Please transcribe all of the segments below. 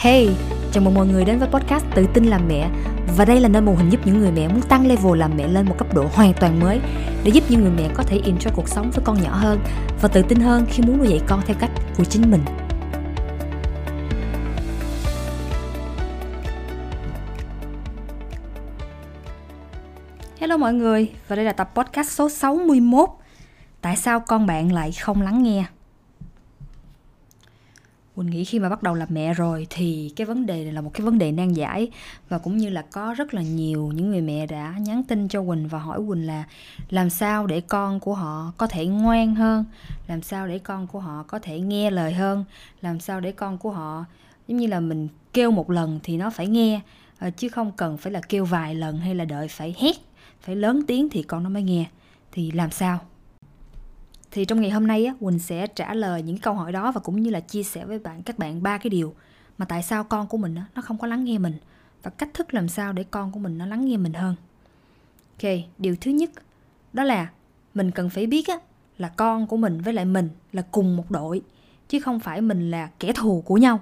Hey, chào mừng mọi người đến với podcast Tự tin làm mẹ. Và đây là nơi mô hình giúp những người mẹ muốn tăng level làm mẹ lên một cấp độ hoàn toàn mới Để giúp những người mẹ có thể enjoy cuộc sống với con nhỏ hơn Và tự tin hơn khi muốn nuôi dạy con theo cách của chính mình. Hello mọi người, và đây là tập podcast số 61 Tại sao con bạn lại không lắng nghe? Quỳnh nghĩ khi mà bắt đầu làm mẹ rồi thì cái vấn đề này là một cái vấn đề nan giải và cũng như là có rất là nhiều những người mẹ đã nhắn tin cho Quỳnh và hỏi Quỳnh là làm sao để con của họ có thể ngoan hơn, làm sao để con của họ có thể nghe lời hơn, làm sao để con của họ giống như là mình kêu một lần thì nó phải nghe ờ, chứ không cần phải là kêu vài lần hay là đợi phải hét, phải lớn tiếng thì con nó mới nghe. Thì làm sao? Thì trong ngày hôm nay á, Quỳnh sẽ trả lời những câu hỏi đó và cũng như là chia sẻ với bạn các bạn ba cái điều mà tại sao con của mình á, nó không có lắng nghe mình và cách thức làm sao để con của mình nó lắng nghe mình hơn. Ok, điều thứ nhất đó là mình cần phải biết á, là con của mình với lại mình là cùng một đội chứ không phải mình là kẻ thù của nhau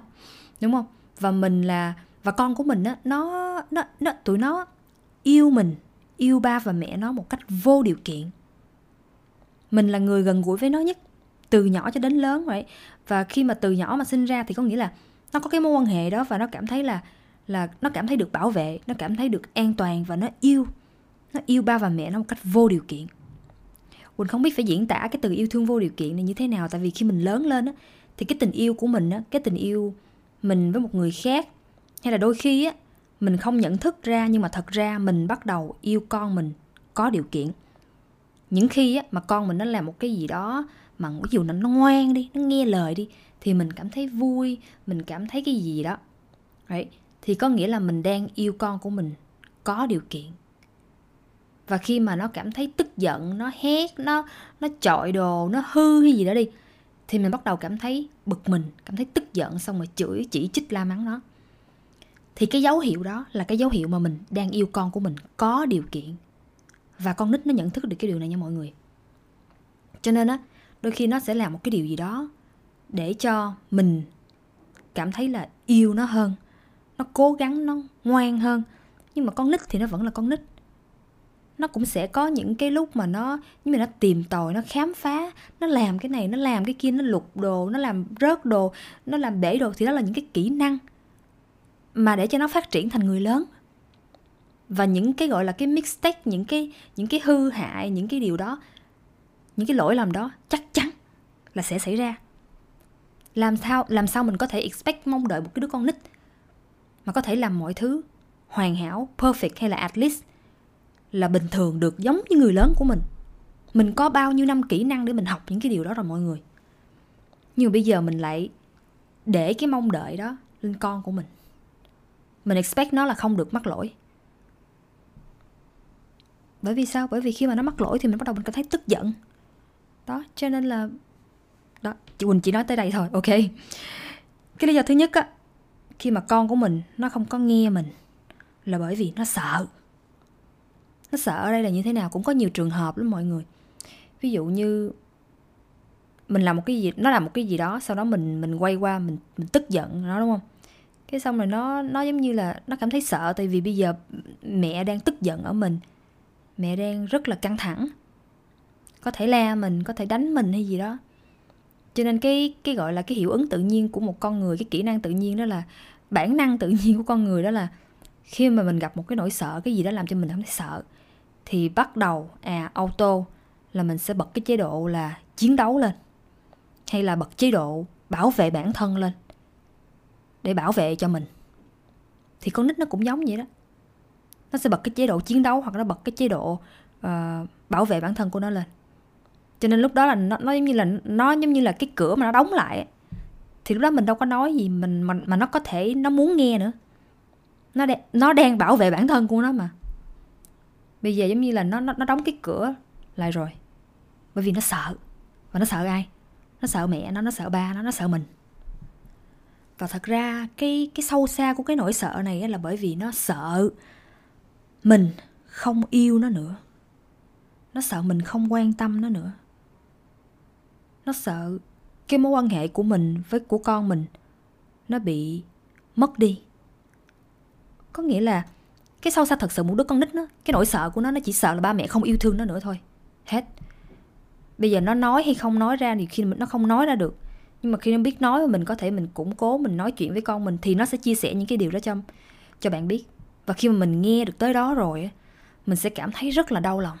đúng không và mình là và con của mình á nó nó nó tụi nó yêu mình yêu ba và mẹ nó một cách vô điều kiện mình là người gần gũi với nó nhất, từ nhỏ cho đến lớn vậy. Và khi mà từ nhỏ mà sinh ra thì có nghĩa là nó có cái mối quan hệ đó và nó cảm thấy là là nó cảm thấy được bảo vệ, nó cảm thấy được an toàn và nó yêu nó yêu ba và mẹ nó một cách vô điều kiện. Quỳnh không biết phải diễn tả cái từ yêu thương vô điều kiện này như thế nào, tại vì khi mình lớn lên á, thì cái tình yêu của mình á, cái tình yêu mình với một người khác, hay là đôi khi á, mình không nhận thức ra nhưng mà thật ra mình bắt đầu yêu con mình có điều kiện những khi á, mà con mình nó làm một cái gì đó mà ví dụ nó ngoan đi nó nghe lời đi thì mình cảm thấy vui mình cảm thấy cái gì đó. Right? thì có nghĩa là mình đang yêu con của mình có điều kiện. Và khi mà nó cảm thấy tức giận nó hét nó nó chọi đồ nó hư hay gì đó đi thì mình bắt đầu cảm thấy bực mình cảm thấy tức giận xong rồi chửi chỉ trích la mắng nó. Thì cái dấu hiệu đó là cái dấu hiệu mà mình đang yêu con của mình có điều kiện và con nít nó nhận thức được cái điều này nha mọi người. Cho nên á, đôi khi nó sẽ làm một cái điều gì đó để cho mình cảm thấy là yêu nó hơn. Nó cố gắng, nó ngoan hơn. Nhưng mà con nít thì nó vẫn là con nít. Nó cũng sẽ có những cái lúc mà nó nhưng mà nó tìm tòi, nó khám phá, nó làm cái này, nó làm cái kia, nó lục đồ, nó làm rớt đồ, nó làm bể đồ, thì đó là những cái kỹ năng mà để cho nó phát triển thành người lớn và những cái gọi là cái mistake, những cái những cái hư hại, những cái điều đó, những cái lỗi lầm đó chắc chắn là sẽ xảy ra. Làm sao làm sao mình có thể expect mong đợi một cái đứa con nít mà có thể làm mọi thứ hoàn hảo, perfect hay là at least là bình thường được, giống như người lớn của mình? Mình có bao nhiêu năm kỹ năng để mình học những cái điều đó rồi mọi người? Nhưng mà bây giờ mình lại để cái mong đợi đó lên con của mình. Mình expect nó là không được mắc lỗi bởi vì sao? Bởi vì khi mà nó mắc lỗi thì mình bắt đầu mình cảm thấy tức giận. Đó, cho nên là đó, chị quỳnh chỉ nói tới đây thôi, ok. Cái lý do thứ nhất á, khi mà con của mình nó không có nghe mình là bởi vì nó sợ. Nó sợ ở đây là như thế nào? Cũng có nhiều trường hợp lắm mọi người. Ví dụ như mình làm một cái gì nó làm một cái gì đó, sau đó mình mình quay qua, mình mình tức giận nó, đúng không? Cái xong rồi nó nó giống như là nó cảm thấy sợ, tại vì bây giờ mẹ đang tức giận ở mình mẹ đang rất là căng thẳng. Có thể la mình, có thể đánh mình hay gì đó. Cho nên cái cái gọi là cái hiệu ứng tự nhiên của một con người, cái kỹ năng tự nhiên đó là, bản năng tự nhiên của con người đó là khi mà mình gặp một cái nỗi sợ, cái gì đó làm cho mình cảm thấy sợ, thì bắt đầu à auto là mình sẽ bật cái chế độ là chiến đấu lên, hay là bật chế độ bảo vệ bản thân lên để bảo vệ cho mình. Thì con nít nó cũng giống vậy đó nó sẽ bật cái chế độ chiến đấu hoặc nó bật cái chế độ uh, bảo vệ bản thân của nó lên. Cho nên lúc đó là nó, nó giống như là nó giống như là cái cửa mà nó đóng lại thì lúc đó mình đâu có nói gì mình mà, mà nó có thể nó muốn nghe nữa. Nó đe, nó đang bảo vệ bản thân của nó mà. Bây giờ giống như là nó nó, nó đóng cái cửa lại rồi. Bởi vì nó sợ. Và nó sợ ai? Nó sợ mẹ nó nó sợ ba nó nó sợ mình. Và thật ra cái cái sâu xa của cái nỗi sợ này là bởi vì nó sợ mình không yêu nó nữa. Nó sợ mình không quan tâm nó nữa. Nó sợ cái mối quan hệ của mình với của con mình nó bị mất đi. Có nghĩa là cái sâu xa thật sự một đứa con nít nó, cái nỗi sợ của nó nó chỉ sợ là ba mẹ không yêu thương nó nữa thôi. Hết. Bây giờ nó nói hay không nói ra thì khi nó không nói ra được, nhưng mà khi nó biết nói mình có thể mình củng cố, mình nói chuyện với con mình thì nó sẽ chia sẻ những cái điều đó cho cho bạn biết và khi mà mình nghe được tới đó rồi mình sẽ cảm thấy rất là đau lòng.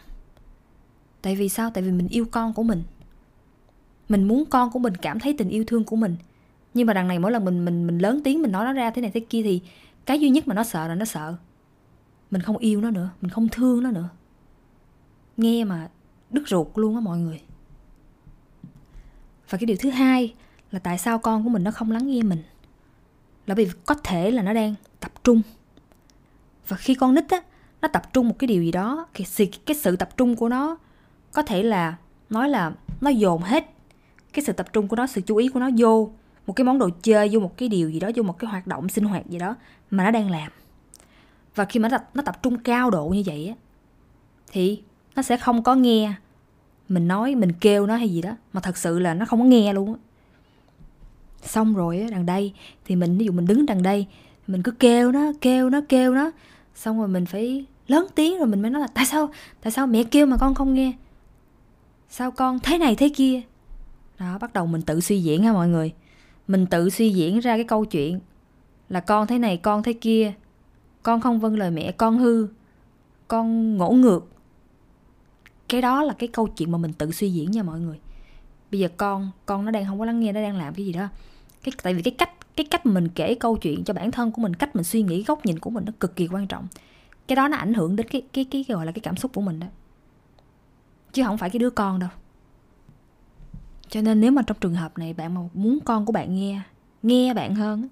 Tại vì sao? Tại vì mình yêu con của mình. Mình muốn con của mình cảm thấy tình yêu thương của mình. Nhưng mà đằng này mỗi lần mình mình mình lớn tiếng mình nói nó ra thế này thế kia thì cái duy nhất mà nó sợ là nó sợ mình không yêu nó nữa, mình không thương nó nữa. Nghe mà đứt ruột luôn á mọi người. Và cái điều thứ hai là tại sao con của mình nó không lắng nghe mình? Là vì có thể là nó đang tập trung và khi con nít á nó tập trung một cái điều gì đó thì cái sự tập trung của nó có thể là nói là nó dồn hết cái sự tập trung của nó sự chú ý của nó vô một cái món đồ chơi vô một cái điều gì đó vô một cái hoạt động sinh hoạt gì đó mà nó đang làm. Và khi mà nó tập, nó tập trung cao độ như vậy á thì nó sẽ không có nghe mình nói mình kêu nó hay gì đó mà thật sự là nó không có nghe luôn á. Xong rồi á đằng đây thì mình ví dụ mình đứng đằng đây mình cứ kêu nó kêu nó kêu nó xong rồi mình phải lớn tiếng rồi mình mới nói là, tại sao tại sao mẹ kêu mà con không nghe? Sao con thế này thế kia? Đó, bắt đầu mình tự suy diễn ha mọi người. Mình tự suy diễn ra cái câu chuyện là con thế này, con thế kia, con không vâng lời mẹ, con hư, con ngỗ ngược. Cái đó là cái câu chuyện mà mình tự suy diễn nha mọi người. Bây giờ con con nó đang không có lắng nghe, nó đang làm cái gì đó cái tại vì cái cách cái cách mình kể câu chuyện cho bản thân của mình cách mình suy nghĩ góc nhìn của mình nó cực kỳ quan trọng. Cái đó nó ảnh hưởng đến cái cái cái, cái gọi là cái cảm xúc của mình đó. Chứ không phải cái đứa con đâu. Cho nên nếu mà trong trường hợp này bạn mà muốn con của bạn nghe nghe bạn hơn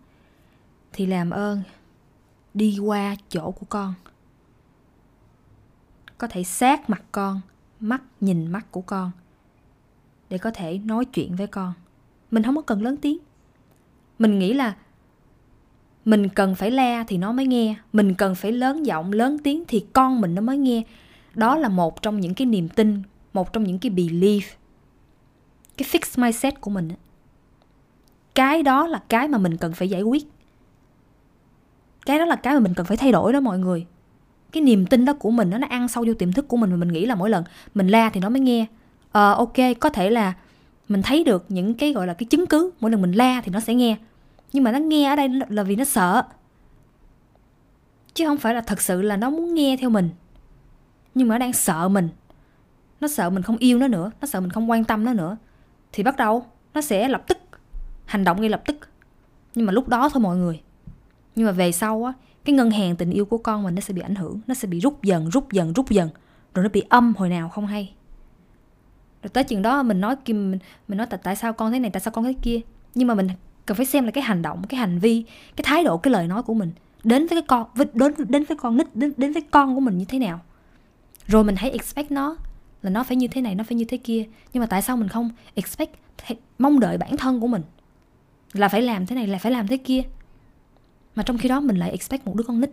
thì làm ơn đi qua chỗ của con. Có thể sát mặt con mắt nhìn mắt của con để có thể nói chuyện với con. Mình không có cần lớn tiếng mình nghĩ là mình cần phải la thì nó mới nghe, mình cần phải lớn giọng, lớn tiếng thì con mình nó mới nghe. Đó là một trong những cái niềm tin, một trong những cái belief, cái fix mindset của mình cái đó là cái mà mình cần phải giải quyết. Cái đó là cái mà mình cần phải thay đổi đó mọi người. Cái niềm tin đó của mình nó ăn sâu vô tiềm thức của mình và mình nghĩ là mỗi lần mình la thì nó mới nghe. Ờ ok, có thể là mình thấy được những cái, gọi là, cái chứng cứ, mỗi lần mình la thì nó sẽ nghe. Nhưng mà nó nghe ở đây là vì nó sợ. Chứ không phải là thật sự là nó muốn nghe theo mình. Nhưng mà nó đang sợ mình. Nó sợ mình không yêu nó nữa, nó sợ mình không quan tâm nó nữa. Thì bắt đầu nó sẽ lập tức, hành động ngay lập tức. Nhưng mà lúc đó thôi mọi người. Nhưng mà về sau á, cái ngân hàng tình yêu của con mình nó sẽ bị ảnh hưởng, nó sẽ bị rút dần rút dần rút dần. Rồi nó bị âm hồi nào không hay rồi tới chừng đó mình nói kim mình, mình nói tại tại sao con thế này tại sao con thế kia? Nhưng mà mình cần phải xem là cái hành động cái hành vi cái thái độ cái lời nói của mình đến với cái con với, đến đến với con nít đến đến với con của mình như thế nào. Rồi mình hãy expect nó là nó phải như thế này nó phải như thế kia. Nhưng mà tại sao mình không expect mong đợi bản thân của mình là phải làm thế này là phải làm thế kia? Mà trong khi đó mình lại expect một đứa con nít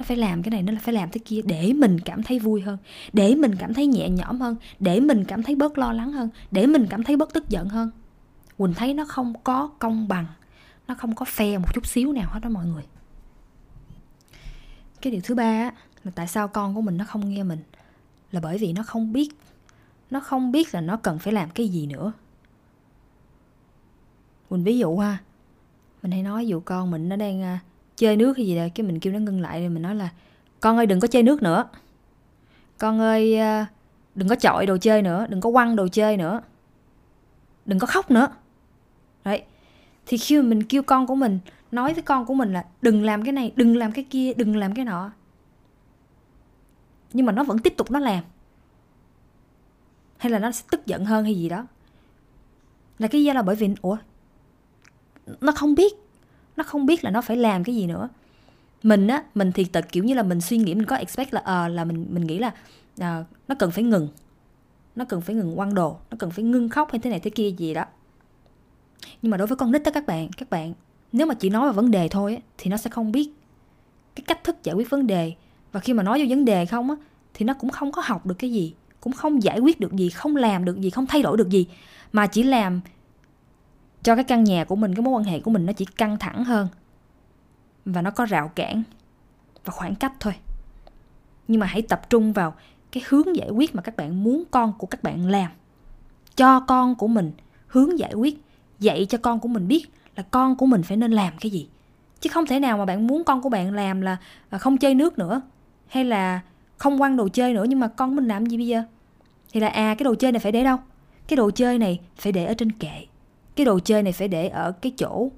nó phải làm cái này, nó là phải làm thế kia để mình cảm thấy vui hơn, để mình cảm thấy nhẹ nhõm hơn, để mình cảm thấy bớt lo lắng hơn, để mình cảm thấy bớt tức giận hơn. Quỳnh thấy nó không có công bằng, nó không có phe một chút xíu nào hết đó mọi người. Cái điều thứ ba là tại sao con của mình nó không nghe mình, là bởi vì nó không biết, nó không biết là nó cần phải làm cái gì nữa. Mình ví dụ ha, mình hay nói dụ con mình nó đang à, chơi nước hay gì đó, cái mình kêu nó ngưng lại rồi mình nói là, con ơi, đừng có chơi nước nữa. Con ơi à, đừng có chọi đồ chơi nữa, đừng có quăng đồ chơi nữa. Đừng có khóc nữa. Đấy. Thì khi mà mình kêu con của mình, nói với con của mình là, đừng làm cái này, đừng làm cái kia, đừng làm cái nọ. Nhưng mà nó vẫn tiếp tục nó làm. Hay là nó sẽ tức giận hơn hay gì đó. Là cái do là bởi vì, ủa, nó không biết nó không biết là nó phải làm cái gì nữa. Mình á mình thì tật kiểu như là mình suy nghĩ mình có expect là uh, là mình mình nghĩ là uh, nó cần phải ngừng. Nó cần phải ngừng quăng đồ nó cần phải ngưng khóc hay thế này thế kia gì đó. Nhưng mà đối với con nít đó các bạn các bạn nếu mà chỉ nói về vấn đề thôi á, thì nó sẽ không biết cái cách thức giải quyết vấn đề. Và khi mà nói vô vấn đề không á thì nó cũng không có học được cái gì cũng không giải quyết được gì không làm được gì không thay đổi được gì. Mà chỉ làm cho cái căn nhà của mình, cái mối quan hệ của mình nó chỉ căng thẳng hơn. Và nó có rào cản và khoảng cách thôi. Nhưng mà hãy tập trung vào cái hướng giải quyết mà các bạn muốn con của các bạn làm. Cho con của mình hướng giải quyết, dạy cho con của mình biết là con của mình phải nên làm cái gì. Chứ không thể nào mà bạn muốn con của bạn làm là à, không chơi nước nữa, hay là không quăng đồ chơi nữa nhưng mà con mình làm gì bây giờ? Thì là à cái đồ chơi này phải để đâu? Cái đồ chơi này phải để ở trên kệ cái đồ chơi này phải để ở cái chỗ,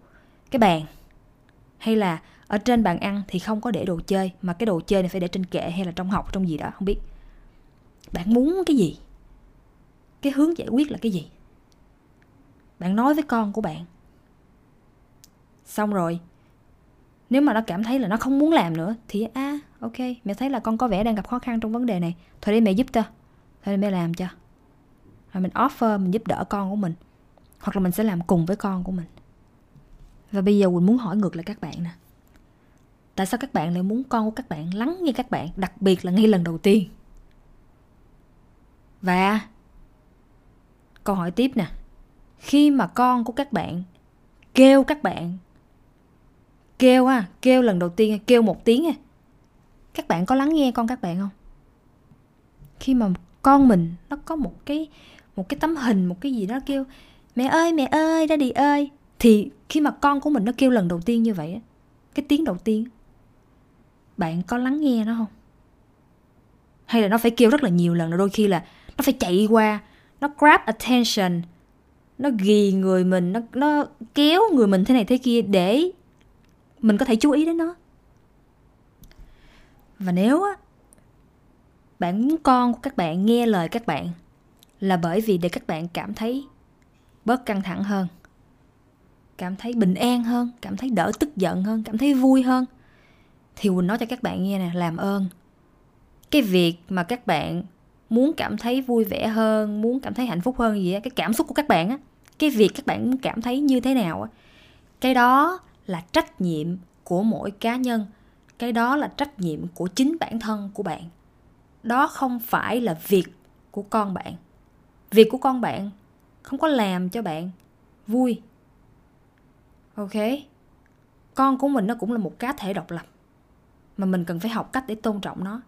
cái bàn. Hay là ở trên bàn ăn thì không có để đồ chơi, mà cái đồ chơi này phải để trên kệ hay là trong học, trong gì đó, không biết. Bạn muốn cái gì? Cái hướng giải quyết là cái gì? Bạn nói với con của bạn. Xong rồi, nếu mà nó cảm thấy là nó không muốn làm nữa thì à ok, mẹ thấy là con có vẻ đang gặp khó khăn trong vấn đề này, thôi để mẹ giúp cho, thôi để mẹ làm cho. Rồi mình offer, mình giúp đỡ con của mình hoặc là mình sẽ làm cùng với con của mình. Và bây giờ quỳnh muốn hỏi ngược lại các bạn nè. Tại sao các bạn lại muốn con của các bạn lắng nghe các bạn, đặc biệt là ngay lần đầu tiên? Và câu hỏi tiếp nè. Khi mà con của các bạn kêu các bạn, kêu ha kêu lần đầu tiên, kêu một tiếng à các bạn có lắng nghe con các bạn không? Khi mà con mình nó có một cái một cái tấm hình, một cái gì đó kêu mẹ ơi mẹ ơi, daddy ơi. Thì khi mà con của mình nó kêu lần đầu tiên như vậy cái tiếng đầu tiên, bạn có lắng nghe nó không? Hay là nó phải kêu rất là nhiều lần đôi khi là nó phải chạy qua, nó grab attention, nó ghi người mình, nó nó kéo người mình thế này thế kia để mình có thể chú ý đến nó. Và nếu á, bạn muốn con của các bạn nghe lời các bạn là bởi vì để các bạn cảm thấy bớt căng thẳng hơn. Cảm thấy bình an hơn, cảm thấy đỡ tức giận hơn, cảm thấy vui hơn. Thì quỳnh nói cho các bạn nghe nè, làm ơn. Cái việc mà các bạn muốn cảm thấy vui vẻ hơn, muốn cảm thấy hạnh phúc hơn gì á, cái cảm xúc của các bạn á, cái việc các bạn muốn cảm thấy như thế nào á, cái đó là trách nhiệm của mỗi cá nhân, cái đó là trách nhiệm của chính bản thân của bạn. Đó không phải là việc của con bạn. Việc của con bạn không có làm cho bạn vui. Ok? Con của mình nó cũng là một cá thể độc lập, mà mình cần phải học cách để tôn trọng nó.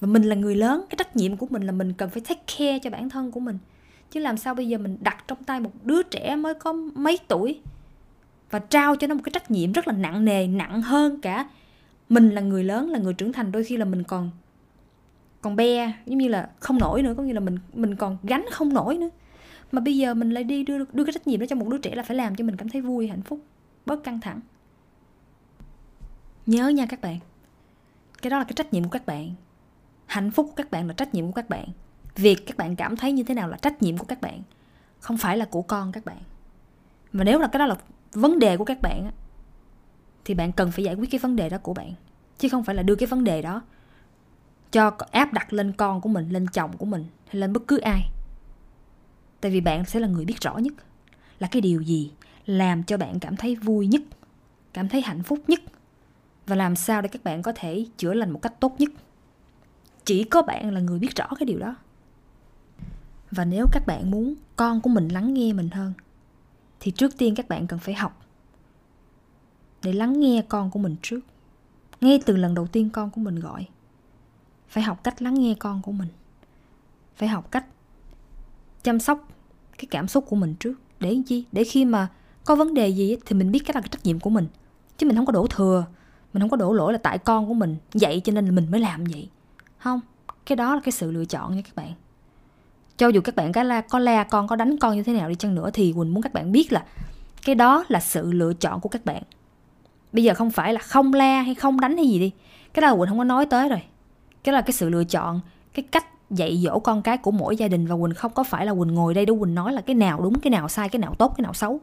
Và mình là người lớn, cái trách nhiệm của mình là mình cần phải take care cho bản thân của mình. Chứ làm sao bây giờ mình đặt trong tay một đứa trẻ mới có mấy tuổi và trao cho nó một cái trách nhiệm rất là nặng nề, nặng hơn cả mình là người lớn, là người trưởng thành, đôi khi là mình còn còn be, giống như là không nổi nữa, có nghĩa là mình mình còn gánh không nổi nữa mà bây giờ mình lại đi đưa đưa cái trách nhiệm đó cho một đứa trẻ là phải làm cho mình cảm thấy vui, hạnh phúc, bớt căng thẳng. Nhớ nha các bạn, cái đó là cái trách nhiệm của các bạn. Hạnh phúc của các bạn là trách nhiệm của các bạn. Việc các bạn cảm thấy như thế nào là trách nhiệm của các bạn, không phải là của con các bạn. Mà nếu là cái đó là vấn đề của các bạn thì bạn cần phải giải quyết cái vấn đề đó của bạn, chứ không phải là đưa cái vấn đề đó cho áp đặt lên con của mình, lên chồng của mình, hay lên bất cứ ai tại vì bạn sẽ là người biết rõ nhất là cái điều gì làm cho bạn cảm thấy vui nhất, cảm thấy hạnh phúc nhất, và làm sao để các bạn có thể chữa lành một cách tốt nhất. Chỉ có bạn là người biết rõ cái điều đó. Và nếu các bạn muốn con của mình lắng nghe mình hơn, thì trước tiên các bạn cần phải học để lắng nghe con của mình trước. Ngay từ lần đầu tiên con của mình gọi, phải học cách lắng nghe con của mình, phải học cách chăm sóc cái cảm xúc của mình trước. Để chi? Để khi mà có vấn đề gì thì mình biết cái là cái trách nhiệm của mình. Chứ mình không có đổ thừa, mình không có đổ lỗi là tại con của mình vậy cho nên là mình mới làm vậy. Không, cái đó là cái sự lựa chọn nha các bạn. Cho dù các bạn có la có la con, có đánh con như thế nào đi chăng nữa thì quỳnh muốn các bạn biết là cái đó là sự lựa chọn của các bạn. Bây giờ không phải là không la hay không đánh hay gì đi. Cái đó là quỳnh không có nói tới rồi. Cái đó là cái sự lựa chọn, cái cách dạy dỗ con cái của mỗi gia đình và quỳnh không có phải là quỳnh ngồi đây để quỳnh nói là cái nào đúng cái nào sai cái nào tốt cái nào xấu.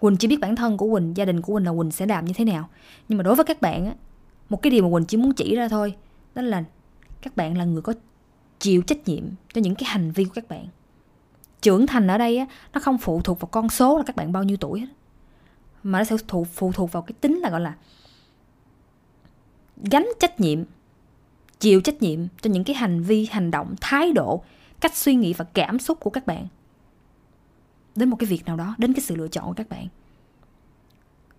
Quỳnh chỉ biết bản thân của quỳnh gia đình của quỳnh là quỳnh sẽ làm như thế nào. Nhưng mà đối với các bạn á một cái điều mà quỳnh chỉ muốn chỉ ra thôi đó là các bạn là người có chịu trách nhiệm cho những cái hành vi của các bạn. Trưởng thành ở đây á nó không phụ thuộc vào con số là các bạn bao nhiêu tuổi hết. Mà nó sẽ phụ, phụ thuộc vào cái tính là gọi là gánh trách nhiệm chịu trách nhiệm cho những cái hành vi, hành động, thái độ, cách suy nghĩ và cảm xúc của các bạn đến một cái việc nào đó, đến cái sự lựa chọn của các bạn.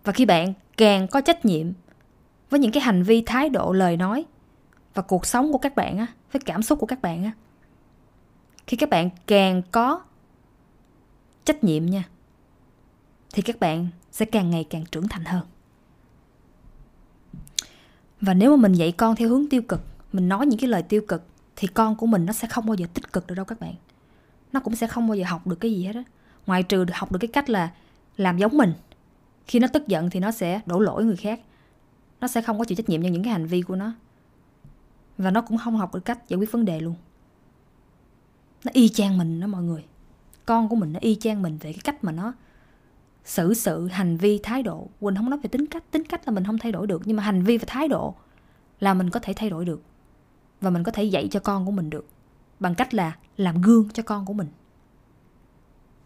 Và khi bạn càng có trách nhiệm với những cái hành vi, thái độ, lời nói và cuộc sống của các bạn á, với cảm xúc của các bạn á, khi các bạn càng có trách nhiệm nha, thì các bạn sẽ càng ngày càng trưởng thành hơn. Và nếu mà mình dạy con theo hướng tiêu cực mình nói những cái lời tiêu cực thì con của mình nó sẽ không bao giờ tích cực được đâu các bạn. Nó cũng sẽ không bao giờ học được cái gì hết á. Ngoài trừ học được cái cách là làm giống mình. Khi nó tức giận thì nó sẽ đổ lỗi người khác. Nó sẽ không có chịu trách nhiệm cho những cái hành vi của nó. Và nó cũng không học được cách giải quyết vấn đề luôn. Nó y chang mình đó mọi người. Con của mình nó y chang mình về cái cách mà nó xử sự, hành vi, thái độ. Quỳnh không nói về tính cách. Tính cách là mình không thay đổi được, nhưng mà hành vi và thái độ là mình có thể thay đổi được và mình có thể dạy cho con của mình được bằng cách là làm gương cho con của mình.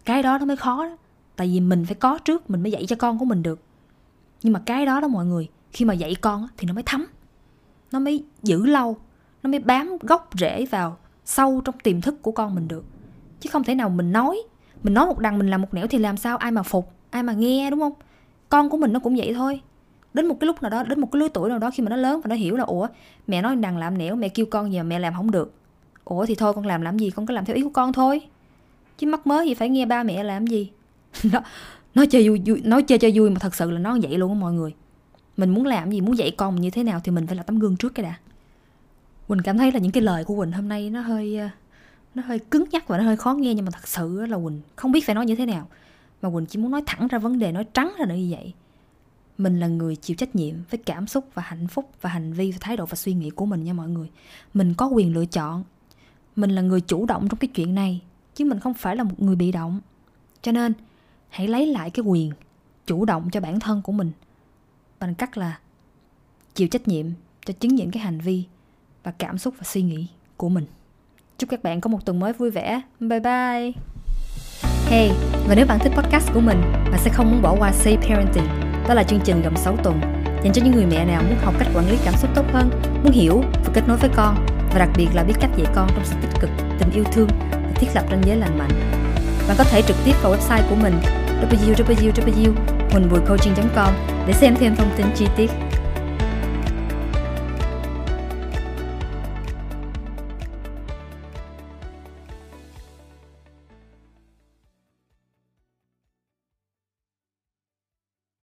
Cái đó nó mới khó đó. Tại vì mình phải có trước, mình mới dạy cho con của mình được. Nhưng mà cái đó đó mọi người, khi mà dạy con thì nó mới thấm. Nó mới giữ lâu, nó mới bám gốc rễ vào sâu trong tiềm thức của con mình được. Chứ không thể nào mình nói mình nói một đằng mình làm một nẻo thì làm sao ai mà phục, ai mà nghe, đúng không? Con của mình nó cũng vậy thôi đến một cái lúc nào đó đến một cái lứa tuổi nào đó khi mà nó lớn và nó hiểu là ủa mẹ nói đằng làm nẻo mẹ kêu con giờ mẹ làm không được. Ủa thì thôi con làm làm gì? Con cứ làm theo ý của con thôi. Chứ mắc mới gì phải nghe ba mẹ làm gì? Nó nó chơi vui, vui nó chơi cho vui mà thật sự là nó vậy luôn á mọi người. Mình muốn làm gì muốn dạy con mình như thế nào thì mình phải là tấm gương trước cái đã. Quỳnh cảm thấy là những cái lời của quỳnh hôm nay nó hơi ờ, nó hơi cứng nhắc và nó hơi khó nghe nhưng mà thật sự là quỳnh không biết phải nói như thế nào. Mà quỳnh chỉ muốn nói thẳng ra vấn đề nói trắng ra nữa như vậy mình là người chịu trách nhiệm với cảm xúc và hạnh phúc và hành vi và thái độ và suy nghĩ của mình nha mọi người. Mình có quyền lựa chọn. Mình là người chủ động trong cái chuyện này, chứ mình không phải là một người bị động. Cho nên, hãy lấy lại cái quyền chủ động cho bản thân của mình bằng cách là chịu trách nhiệm cho chính những cái hành vi và cảm xúc và suy nghĩ của mình. Chúc các bạn có một tuần mới vui vẻ. Bye bye. Hey, và nếu bạn thích podcast của mình, bạn sẽ không muốn bỏ qua say Parenting đó là chương trình gồm 6 tuần, dành cho những người mẹ nào muốn học cách quản lý cảm xúc tốt hơn, muốn hiểu và kết nối với con, và đặc biệt là biết cách dạy con trong sự tích cực, tình yêu thương và thiết lập ranh giới lành mạnh. Bạn có thể trực tiếp vào website của mình www.huỳnhbùicoaching.com để xem thêm thông tin chi tiết.